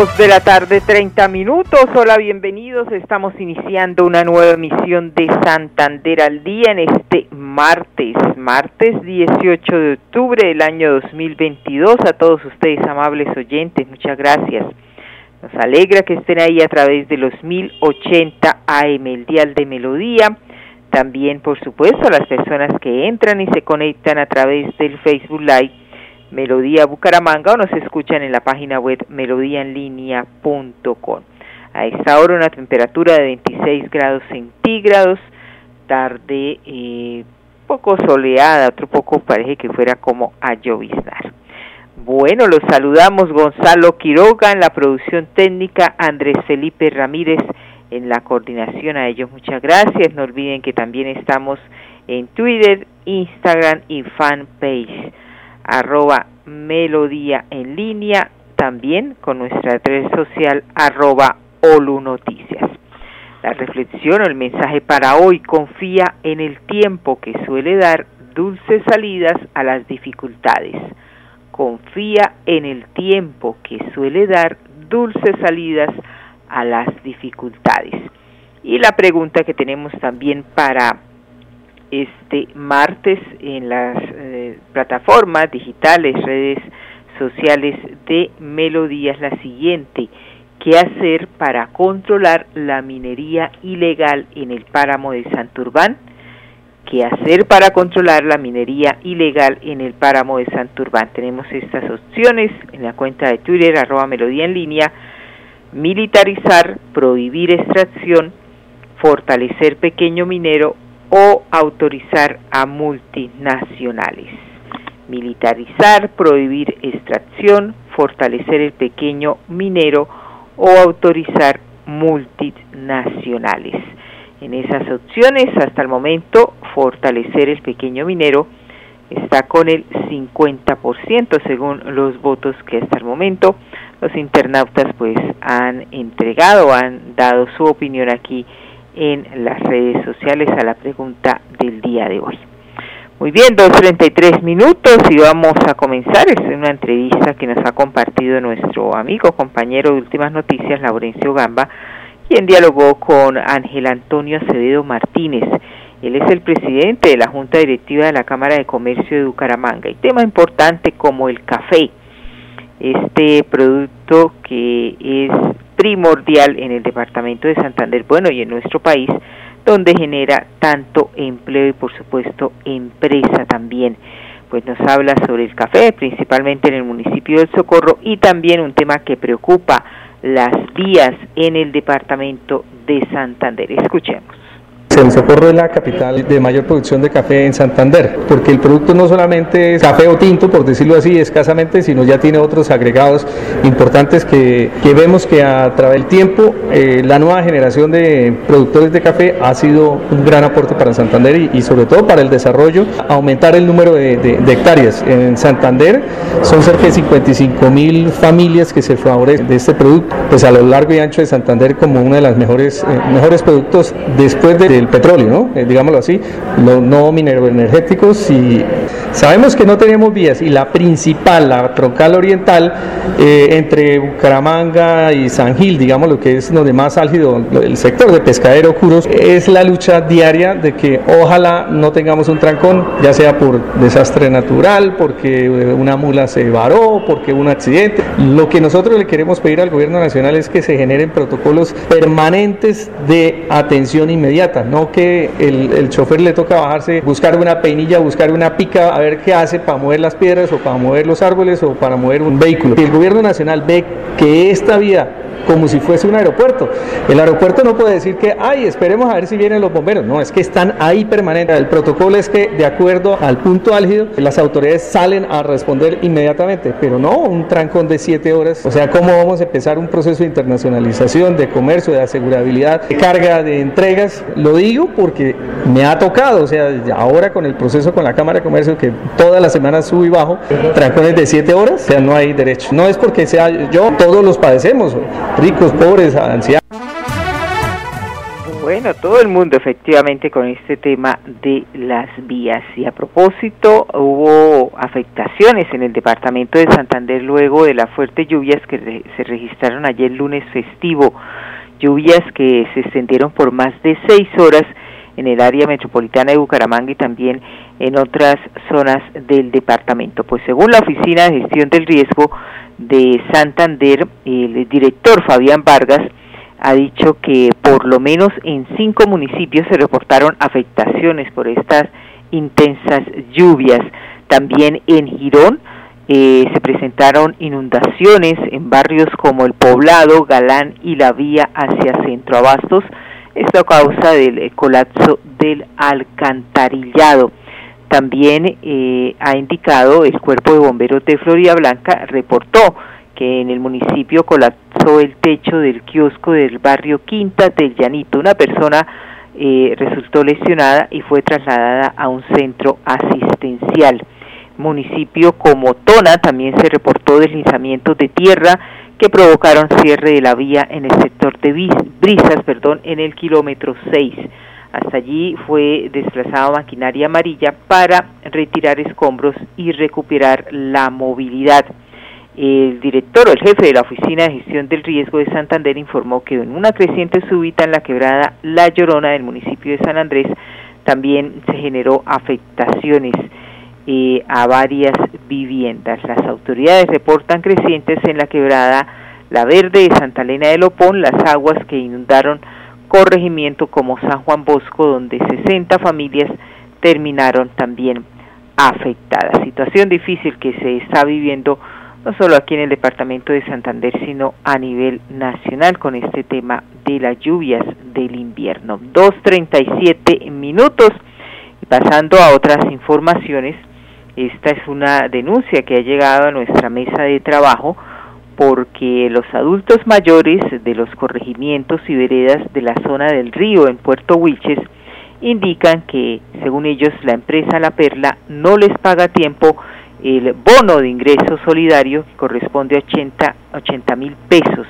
De la tarde, 30 minutos. Hola, bienvenidos. Estamos iniciando una nueva emisión de Santander al Día en este martes, martes 18 de octubre del año 2022. A todos ustedes, amables oyentes, muchas gracias. Nos alegra que estén ahí a través de los 1080 AM, el Dial de Melodía. También, por supuesto, a las personas que entran y se conectan a través del Facebook Live Melodía Bucaramanga o nos escuchan en la página web melodíaenlínea.com. A esta hora una temperatura de 26 grados centígrados, tarde eh, poco soleada, otro poco parece que fuera como a lloviznar. Bueno, los saludamos Gonzalo Quiroga en la producción técnica, Andrés Felipe Ramírez en la coordinación. A ellos muchas gracias. No olviden que también estamos en Twitter, Instagram y fanpage arroba melodía en línea, también con nuestra red social arroba Olu Noticias. La reflexión o el mensaje para hoy confía en el tiempo que suele dar dulces salidas a las dificultades. Confía en el tiempo que suele dar dulces salidas a las dificultades. Y la pregunta que tenemos también para este martes en las eh, plataformas digitales, redes sociales de Melodía es la siguiente. ¿Qué hacer para controlar la minería ilegal en el páramo de Santurbán? ¿Qué hacer para controlar la minería ilegal en el páramo de Santurbán? Tenemos estas opciones en la cuenta de Twitter, arroba melodía en línea, militarizar, prohibir extracción, fortalecer pequeño minero o autorizar a multinacionales. Militarizar, prohibir extracción, fortalecer el pequeño minero o autorizar multinacionales. En esas opciones, hasta el momento, fortalecer el pequeño minero está con el 50% según los votos que hasta el momento los internautas pues han entregado, han dado su opinión aquí en las redes sociales a la pregunta del día de hoy. Muy bien, 2.33 minutos y vamos a comenzar. Es una entrevista que nos ha compartido nuestro amigo, compañero de Últimas Noticias, Laurencio Gamba, quien dialogó con Ángel Antonio Acevedo Martínez. Él es el presidente de la Junta Directiva de la Cámara de Comercio de Bucaramanga y tema importante como el café, este producto que es primordial en el departamento de Santander, bueno, y en nuestro país, donde genera tanto empleo y por supuesto empresa también. Pues nos habla sobre el café, principalmente en el municipio del Socorro, y también un tema que preocupa las vías en el departamento de Santander. Escuchemos. El Socorro es la capital de mayor producción de café en Santander, porque el producto no solamente es café o tinto, por decirlo así, escasamente, sino ya tiene otros agregados importantes que, vemos que a través del tiempo eh, la nueva generación de productores de café ha sido un gran aporte para Santander y, sobre todo para el desarrollo, aumentar el número de, hectáreas. En Santander son cerca de 55 mil familias que se favorecen de este producto, pues a lo largo y ancho de Santander como uno de los mejores, eh, mejores productos después del petróleo, ¿no? Eh, digámoslo así, los no mineroenergéticos y sabemos que no tenemos vías y la principal, la troncal oriental eh, entre Bucaramanga y San Gil, digamos lo que es donde más álgido el sector de pescadero Curos, es la lucha diaria de que ojalá no tengamos un trancón, ya sea por desastre natural, porque una mula se varó, porque un accidente. Lo que nosotros le queremos pedir al gobierno nacional es que se generen protocolos permanentes de atención inmediata, no que el, el chofer le toca bajarse, buscar una peinilla, buscar una pica, a ver qué hace para mover las piedras o para mover los árboles o para mover un vehículo. Si el gobierno nacional ve que esta vía como si fuese un aeropuerto. El aeropuerto no puede decir que, ay, esperemos a ver si vienen los bomberos. No, es que están ahí permanentes. El protocolo es que, de acuerdo al punto álgido, las autoridades salen a responder inmediatamente, pero no un trancón de siete horas. O sea, ¿cómo vamos a empezar un proceso de internacionalización, de comercio, de asegurabilidad, de carga, de entregas? Lo digo porque me ha tocado, o sea, ahora con el proceso con la Cámara de Comercio, que todas las semanas sube y bajo, trancones de siete horas, o sea, no hay derecho. No es porque sea yo, todos los padecemos, ricos, pobres, ancianos. Bueno, todo el mundo efectivamente con este tema de las vías. Y a propósito, hubo afectaciones en el departamento de Santander luego de las fuertes lluvias que se registraron ayer lunes festivo. Lluvias que se extendieron por más de seis horas en el área metropolitana de Bucaramanga y también en otras zonas del departamento. Pues según la Oficina de Gestión del Riesgo de Santander, el director Fabián Vargas ha dicho que por lo menos en cinco municipios se reportaron afectaciones por estas intensas lluvias. También en Girón eh, se presentaron inundaciones en barrios como El Poblado, Galán y la vía hacia Centro Abastos, esto a causa del colapso del alcantarillado. También eh, ha indicado el Cuerpo de Bomberos de Florida Blanca, reportó que en el municipio colapsó el techo del kiosco del barrio Quinta del Llanito. Una persona eh, resultó lesionada y fue trasladada a un centro asistencial. Municipio como Tona también se reportó deslizamientos de tierra que provocaron cierre de la vía en el sector de Brisas, perdón, en el kilómetro 6. Hasta allí fue desplazada maquinaria amarilla para retirar escombros y recuperar la movilidad. El director o el jefe de la Oficina de Gestión del Riesgo de Santander informó que en una creciente súbita en la quebrada La Llorona del municipio de San Andrés también se generó afectaciones eh, a varias viviendas. Las autoridades reportan crecientes en la quebrada La Verde de Santa Elena de Lopón las aguas que inundaron corregimiento como San Juan Bosco, donde 60 familias terminaron también afectadas. Situación difícil que se está viviendo no solo aquí en el departamento de Santander, sino a nivel nacional con este tema de las lluvias del invierno. 2.37 minutos. Y pasando a otras informaciones, esta es una denuncia que ha llegado a nuestra mesa de trabajo porque los adultos mayores de los corregimientos y veredas de la zona del río en Puerto Wilches indican que, según ellos, la empresa La Perla no les paga tiempo el bono de ingreso solidario que corresponde a 80 mil pesos,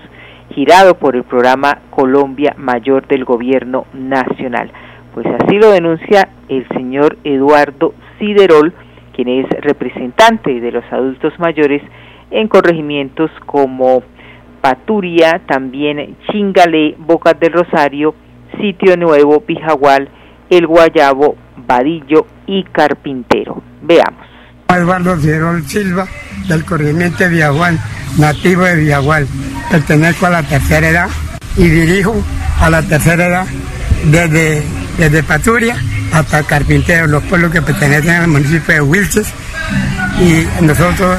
girado por el programa Colombia Mayor del Gobierno Nacional. Pues así lo denuncia el señor Eduardo Siderol, quien es representante de los adultos mayores en corregimientos como Paturia, también Chingalé, Bocas del Rosario, Sitio Nuevo, Pijagual, El Guayabo, Vadillo y Carpintero. Veamos. Eduardo Fierol Silva, del corregimiento de Villagual, nativo de Villagual. Pertenezco a la tercera edad y dirijo a la tercera edad desde, desde Paturia hasta Carpintero, los pueblos que pertenecen al municipio de Wilches. Y nosotros,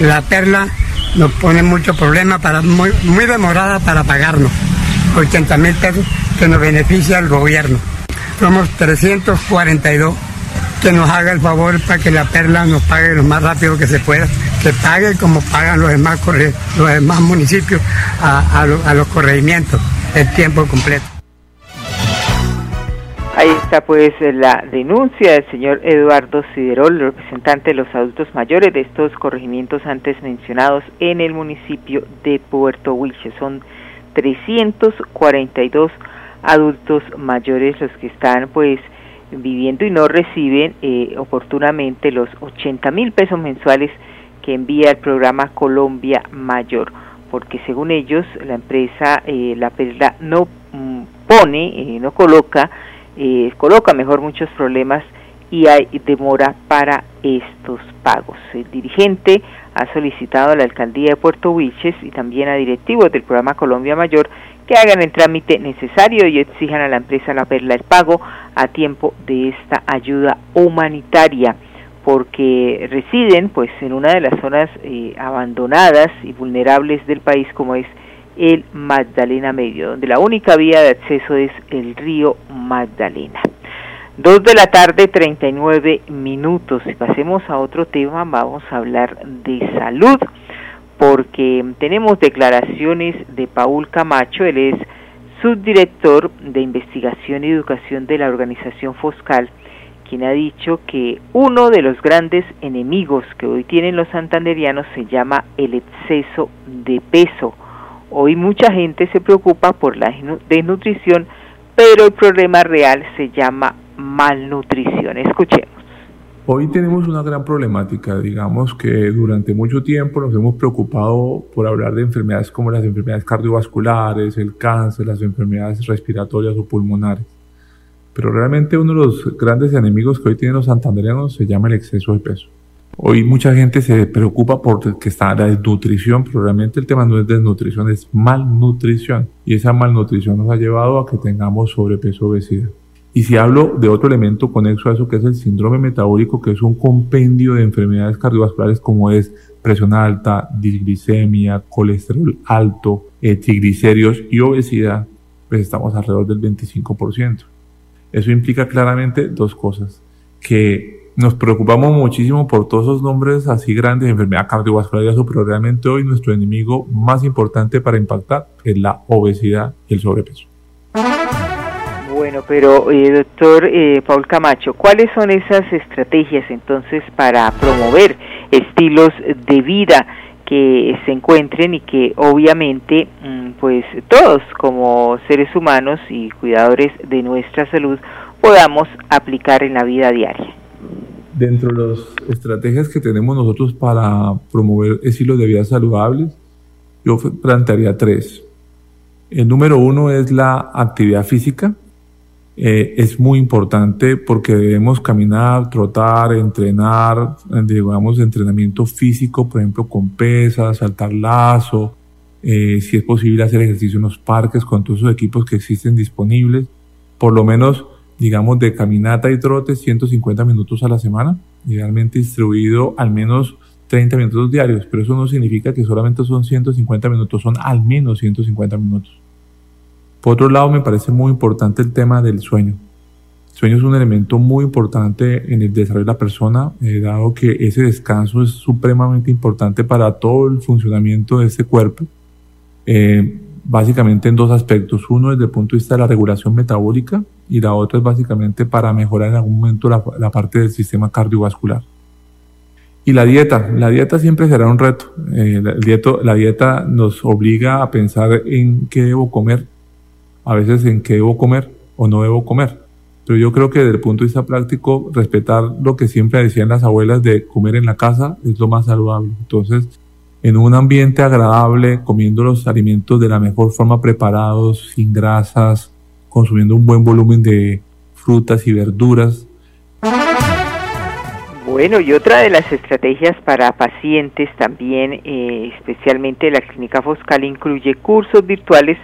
la perla, nos pone mucho problema, para, muy, demorada para pagarnos. 80 mil pesos que nos beneficia el gobierno. Somos 342 que nos haga el favor para que la perla nos pague lo más rápido que se pueda, que pague como pagan los demás, los demás municipios a, los corregimientos el tiempo completo. Ahí está pues la denuncia del señor Eduardo Siderol, representante de los adultos mayores de estos corregimientos antes mencionados en el municipio de Puerto Wilches. Son 342 adultos mayores los que están pues viviendo y no reciben eh, oportunamente los 80 mil pesos mensuales que envía el programa Colombia Mayor, porque según ellos la empresa eh, La Perla no mm, pone, eh, no coloca, coloca mejor muchos problemas y hay demora para estos pagos. El dirigente ha solicitado a la alcaldía de Puerto Wilches y también a directivos del programa Colombia Mayor que hagan el trámite necesario y exijan a la empresa La Perla el pago a tiempo de esta ayuda humanitaria porque residen pues en una de las zonas eh, abandonadas y vulnerables del país como es el Magdalena Medio, donde la única vía de acceso es el río Magdalena. Dos de la tarde, 39 minutos. Y pasemos a otro tema, vamos a hablar de salud, porque tenemos declaraciones de Paul Camacho, él es subdirector de investigación y educación de la organización Foscal, quien ha dicho que uno de los grandes enemigos que hoy tienen los santanderianos se llama el exceso de peso. Hoy mucha gente se preocupa por la desnutrición, pero el problema real se llama malnutrición. Escuchemos. Hoy tenemos una gran problemática, digamos que durante mucho tiempo nos hemos preocupado por hablar de enfermedades como las enfermedades cardiovasculares, el cáncer, las enfermedades respiratorias o pulmonares. Pero realmente uno de los grandes enemigos que hoy tienen los santanderianos se llama el exceso de peso. Hoy mucha gente se preocupa por que está la desnutrición, pero realmente el tema no es desnutrición, es malnutrición. Y esa malnutrición nos ha llevado a que tengamos sobrepeso obesidad. Y si hablo de otro elemento conexo a eso, que es el síndrome metabólico, que es un compendio de enfermedades cardiovasculares como es presión alta, disglicemia, colesterol alto, eh, triglicéridos y obesidad, pues estamos alrededor del 25%. Eso implica claramente dos cosas, que nos preocupamos muchísimo por todos esos nombres así grandes de enfermedad cardiovascular y eso, pero realmente hoy nuestro enemigo más importante para impactar es la obesidad y el sobrepeso. Bueno, pero eh, doctor eh, Paul Camacho, ¿cuáles son esas estrategias entonces para promover estilos de vida que se encuentren y que obviamente mm, pues todos como seres humanos y cuidadores de nuestra salud podamos aplicar en la vida diaria? Dentro de las estrategias que tenemos nosotros para promover estilos de vida saludables, yo plantearía tres. El número uno es la actividad física, eh, es muy importante porque debemos caminar, trotar, entrenar, digamos, entrenamiento físico, por ejemplo, con pesas, saltar lazo, eh, si es posible hacer ejercicio en los parques con todos esos equipos que existen disponibles, por lo menos, digamos, de caminata y trote 150 minutos a la semana, idealmente distribuido al menos 30 minutos diarios, pero eso no significa que solamente son 150 minutos, son al menos 150 minutos. Por otro lado, me parece muy importante el tema del sueño. El sueño es un elemento muy importante en el desarrollo de la persona, eh, dado que ese descanso es supremamente importante para todo el funcionamiento de este cuerpo. Eh, básicamente en dos aspectos. Uno desde el punto de vista de la regulación metabólica y la otra es básicamente para mejorar en algún momento la, parte del sistema cardiovascular. Y la dieta, la dieta siempre será un reto. Eh, la dieta nos obliga a pensar en qué debo comer a veces en qué debo comer o no debo comer. Pero yo creo que desde el punto de vista práctico, respetar lo que siempre decían las abuelas de comer en la casa es lo más saludable. Entonces, en un ambiente agradable, comiendo los alimentos de la mejor forma preparados, sin grasas, consumiendo un buen volumen de frutas y verduras. Bueno, y otra de las estrategias para pacientes también, eh, especialmente la clínica Foscal, incluye cursos virtuales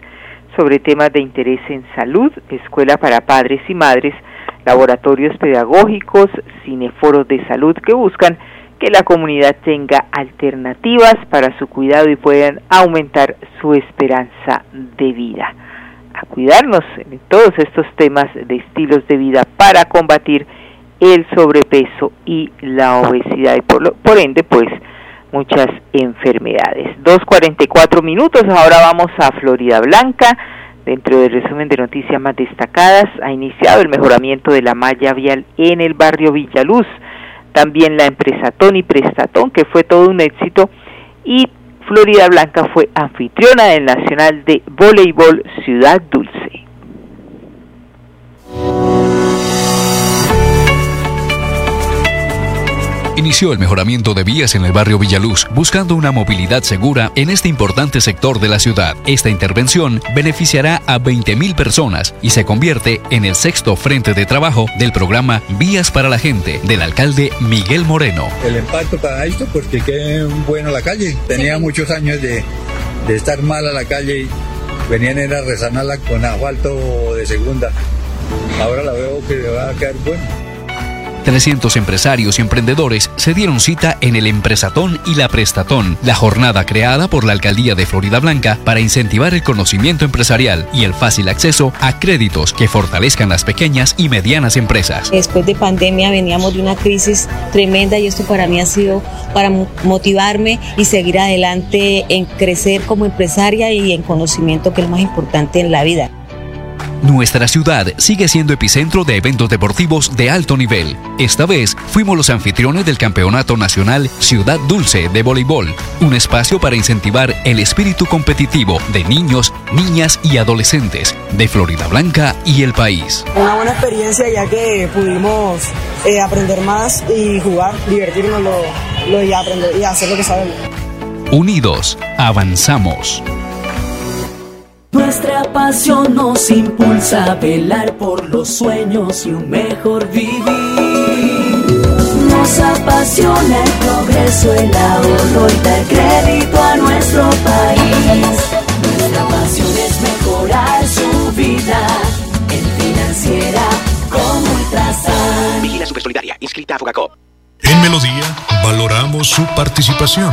sobre temas de interés en salud, escuela para padres y madres, laboratorios pedagógicos, cineforos de salud que buscan que la comunidad tenga alternativas para su cuidado y puedan aumentar su esperanza de vida. A cuidarnos en todos estos temas de estilos de vida para combatir el sobrepeso y la obesidad y por, por ende pues muchas enfermedades. 2.44 minutos, ahora vamos a Florida Blanca. Dentro del resumen de noticias más destacadas, ha iniciado el mejoramiento de la malla vial en el barrio Villaluz. También la empresa Tony Prestatón, que fue todo un éxito. Y Florida Blanca fue anfitriona del Nacional de Voleibol Ciudad Dulce. Inició el mejoramiento de vías en el barrio Villaluz, buscando una movilidad segura en este importante sector de la ciudad. Esta intervención beneficiará a 20.000 personas y se convierte en el sexto frente de trabajo del programa Vías para la Gente del alcalde Miguel Moreno. El impacto para esto, porque qué bueno la calle. Tenía muchos años de, de estar mala la calle y venían a rezanarla con asfalto de segunda. Ahora la veo que va a quedar bueno. 300 empresarios y emprendedores se dieron cita en el Empresatón y la Prestatón, la jornada creada por la Alcaldía de Florida Blanca para incentivar el conocimiento empresarial y el fácil acceso a créditos que fortalezcan las pequeñas y medianas empresas. Después de pandemia veníamos de una crisis tremenda y esto para mí ha sido para motivarme y seguir adelante en crecer como empresaria y en conocimiento que es lo más importante en la vida. Nuestra ciudad sigue siendo epicentro de eventos deportivos de alto nivel. Esta vez fuimos los anfitriones del Campeonato Nacional Ciudad Dulce de Voleibol, un espacio para incentivar el espíritu competitivo de niños, niñas y adolescentes de Florida Blanca y el país. Una buena experiencia ya que pudimos eh, aprender más y jugar, divertirnos lo, y aprender y hacer lo que sabemos. Unidos, avanzamos. Nuestra pasión nos impulsa a velar por los sueños y un mejor vivir. Nos apasiona el progreso, el ahorro y dar crédito a nuestro país. Nuestra pasión es mejorar su vida en financiera como Ultrasan. Vigila Supersolidaria, inscrita a Fogacop. En Melodía valoramos su participación.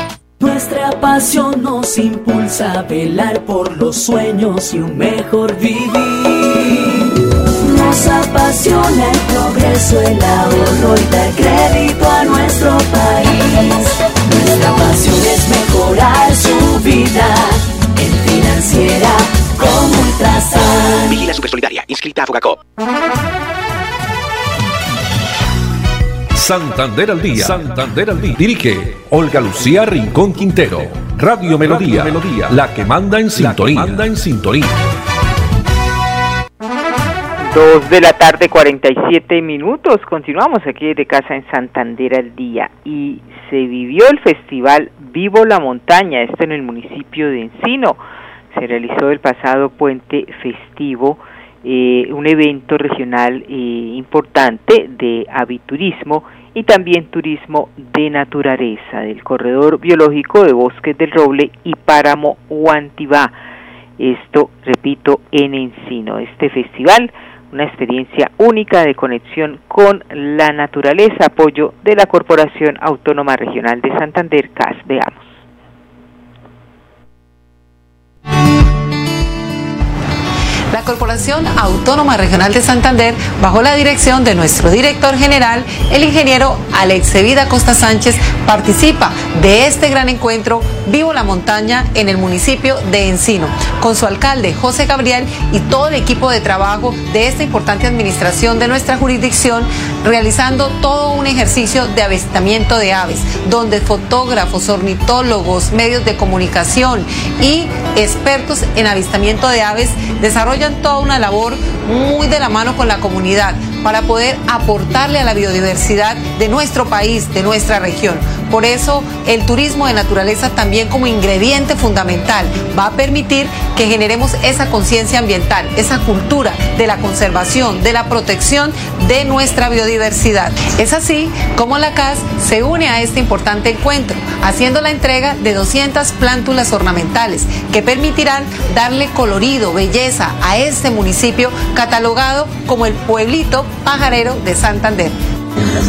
Nuestra pasión nos impulsa a velar por los sueños y un mejor vivir. Nos apasiona el progreso, el ahorro y dar crédito a nuestro país. Nuestra pasión es mejorar su vida en financiera como Ultrasan. Vigila Supersolidaria, inscrita a Fogacop. Santander al día. Santander al día. Dirige Olga Lucía Rincón Quintero. Radio Melodía. Melodía. La que manda en sintonía. manda en sintonía. Dos de la tarde, 47 minutos. Continuamos aquí de casa en Santander al día. Y se vivió el festival Vivo la Montaña, esto en el municipio de Encino. Se realizó el pasado puente festivo eh, un evento regional eh, importante de aviturismo y también turismo de naturaleza del corredor biológico de Bosques del Roble y Páramo Huantibá. Esto, repito, en Encino. Este festival, una experiencia única de conexión con la naturaleza, apoyo de la Corporación Autónoma Regional de Santander, CAS. Veamos. La Corporación Autónoma Regional de Santander, bajo la dirección de nuestro director general, el ingeniero Alex Evida Costa Sánchez, participa de este gran encuentro Vivo la Montaña en el municipio de Encino, con su alcalde José Gabriel y todo el equipo de trabajo de esta importante administración de nuestra jurisdicción, realizando todo un ejercicio de avistamiento de aves, donde fotógrafos, ornitólogos, medios de comunicación y expertos en avistamiento de aves desarrollan toda una labor muy de la mano con la comunidad para poder aportarle a la biodiversidad de nuestro país, de nuestra región. Por eso el turismo de naturaleza también como ingrediente fundamental va a permitir que generemos esa conciencia ambiental, esa cultura de la conservación, de la protección de nuestra biodiversidad. Es así como la CAS se une a este importante encuentro, haciendo la entrega de 200 plántulas ornamentales que permitirán darle colorido, belleza a este municipio catalogado como el pueblito pajarero de Santander.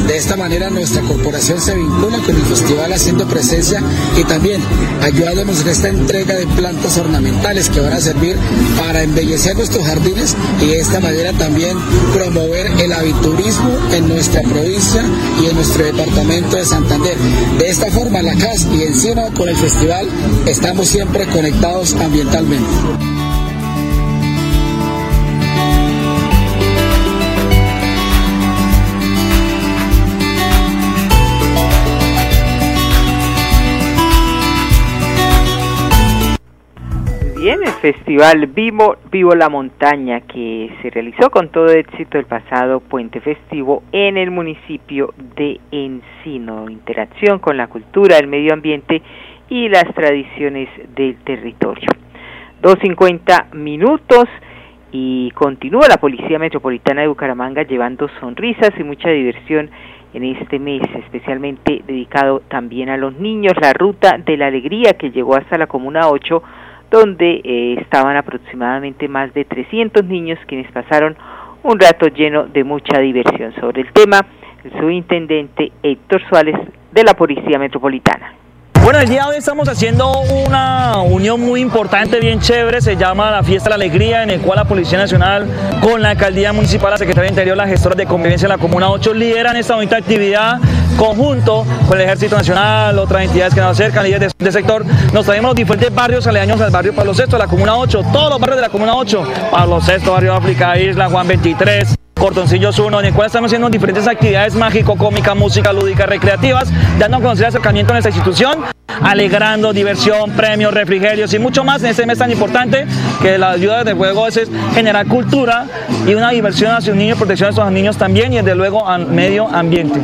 De esta manera nuestra corporación se vincula con el festival haciendo presencia y también ayudándonos en esta entrega de plantas ornamentales que van a servir para embellecer nuestros jardines y de esta manera también promover el aviturismo en nuestra provincia y en nuestro departamento de Santander. De esta forma la CAS y encima con el festival estamos siempre conectados ambientalmente. Festival Vivo, Vivo la Montaña que se realizó con todo éxito el pasado puente festivo en el municipio de Encino. Interacción con la cultura, el medio ambiente y las tradiciones del territorio. 2.50 minutos y continúa la Policía Metropolitana de Bucaramanga llevando sonrisas y mucha diversión en este mes, especialmente dedicado también a los niños, la ruta de la alegría que llegó hasta la Comuna 8, donde eh, estaban aproximadamente más de 300 niños quienes pasaron un rato lleno de mucha diversión. Sobre el tema, el subintendente Héctor Suárez de la Policía Metropolitana. Bueno, el día de hoy estamos haciendo una unión muy importante, bien chévere, se llama la Fiesta de la Alegría, en el cual la Policía Nacional con la Alcaldía Municipal, la Secretaría de Interior, las gestoras de convivencia de la Comuna 8 lideran esta bonita actividad conjunto con el Ejército Nacional, otras entidades que nos acercan, líderes del sector. Nos traemos los diferentes barrios aledaños al barrio Pablo VI, la Comuna 8, todos los barrios de la Comuna 8, Pablo VI, Barrio África, Isla, Juan 23. Cortoncillos 1, en el cual estamos haciendo diferentes actividades mágico, cómica, música, lúdica, recreativas, dando a conocer el acercamiento a nuestra institución, alegrando, diversión, premios, refrigerios y mucho más en este mes tan importante que la ayuda de juego es, generar cultura y una diversión hacia un niño, protección a esos niños también y desde luego al medio ambiente.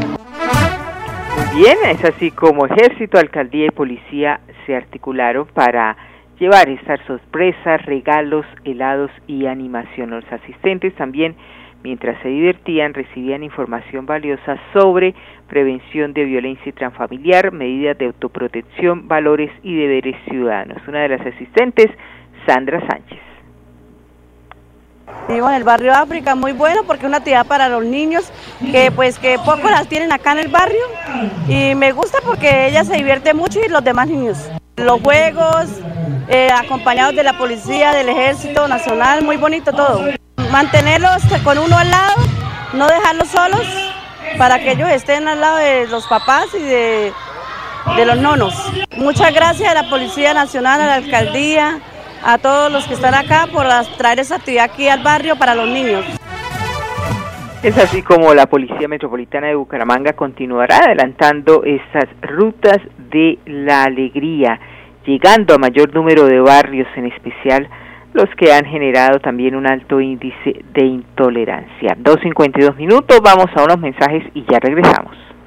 Bien, es así como ejército, alcaldía y policía se articularon para llevar estas sorpresas, regalos, helados y animación. Los asistentes también Mientras se divertían, recibían información valiosa sobre prevención de violencia intrafamiliar, medidas de autoprotección, valores y deberes ciudadanos. Una de las asistentes, Sandra Sánchez. Vivo en el barrio África, muy bueno porque es una actividad para los niños que pues que poco las tienen acá en el barrio y me gusta porque ella se divierte mucho y los demás niños. Los juegos, eh, acompañados de la policía, del ejército nacional, muy bonito todo mantenerlos con uno al lado, no dejarlos solos para que ellos estén al lado de los papás y de los nonos. Muchas gracias a la Policía Nacional, a la Alcaldía, a todos los que están acá por traer esa actividad aquí al barrio para los niños. Es así como la Policía Metropolitana de Bucaramanga continuará adelantando estas rutas de la alegría, llegando a mayor número de barrios, en especial los que han generado también un alto índice de intolerancia. 2.52 minutos, vamos a unos mensajes y ya regresamos.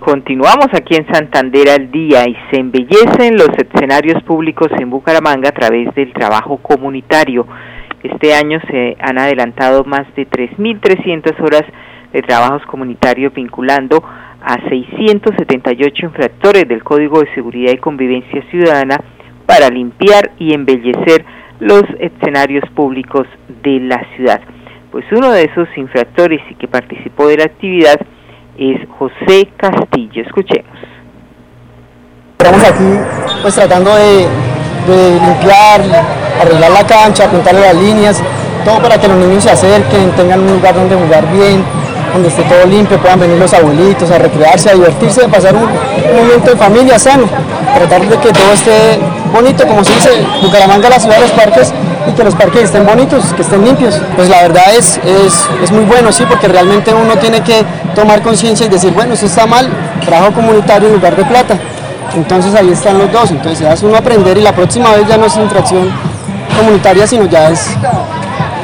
Continuamos aquí en Santander al día y se embellecen los escenarios públicos en Bucaramanga a través del trabajo comunitario. Este año se han adelantado más de 3.300 horas de trabajos comunitarios vinculando a 678 infractores del Código de Seguridad y Convivencia Ciudadana para limpiar y embellecer los escenarios públicos de la ciudad. Pues uno de esos infractores y que participó de la actividad es José Castillo. Escuchemos. Estamos aquí pues tratando de, limpiar, arreglar la cancha, pintarle las líneas, todo para que los niños se acerquen, tengan un lugar donde jugar bien, donde esté todo limpio, puedan venir los abuelitos a recrearse, a divertirse, a pasar un, momento de familia sano, tratar de que todo esté bonito, como se dice, Bucaramanga, la ciudad de los parques, y que los parques estén bonitos, que estén limpios. Pues la verdad es, es, es muy bueno, sí, porque realmente uno tiene que tomar conciencia y decir, bueno, eso está mal, trabajo comunitario en lugar de plata. Entonces ahí están los dos, entonces ya es uno aprender y la próxima vez ya no es infracción comunitaria, sino ya es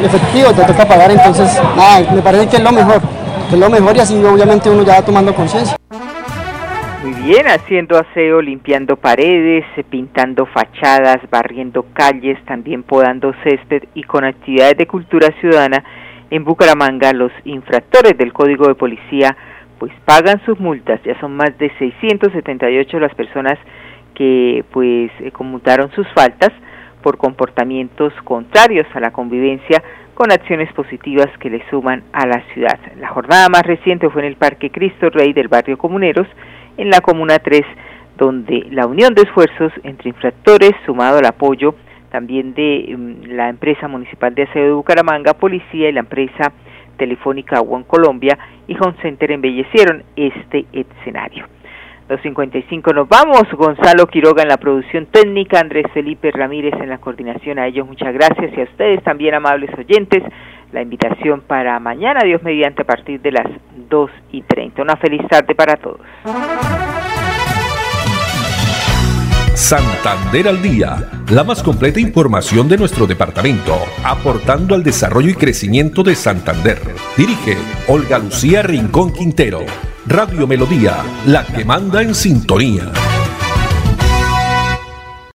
efectivo, te toca pagar, entonces nada, me parece que es lo mejor, que es lo mejor y así obviamente uno ya va tomando conciencia. Muy bien, haciendo aseo, limpiando paredes, pintando fachadas, barriendo calles, también podando césped y con actividades de cultura ciudadana En Bucaramanga los infractores del Código de Policía pues pagan sus multas, ya son más de 678 las personas que pues eh, conmutaron sus faltas por comportamientos contrarios a la convivencia con acciones positivas que le suman a la ciudad. La jornada más reciente fue en el Parque Cristo Rey del barrio Comuneros, en la Comuna 3, donde la unión de esfuerzos entre infractores, sumado al apoyo también de mm, la empresa municipal de aseo de Bucaramanga, policía y la empresa telefónica One Colombia y Home Center embellecieron este escenario. Los 55 nos vamos. Gonzalo Quiroga en la producción técnica, Andrés Felipe Ramírez en la coordinación. A ellos muchas gracias y a ustedes también, amables oyentes. La invitación para mañana, Dios mediante, a partir de las 2 y 30. Una feliz tarde para todos. Santander al día, la más completa información de nuestro departamento, aportando al desarrollo y crecimiento de Santander. Dirige Olga Lucía Rincón Quintero. Radio Melodía, la que manda en sintonía.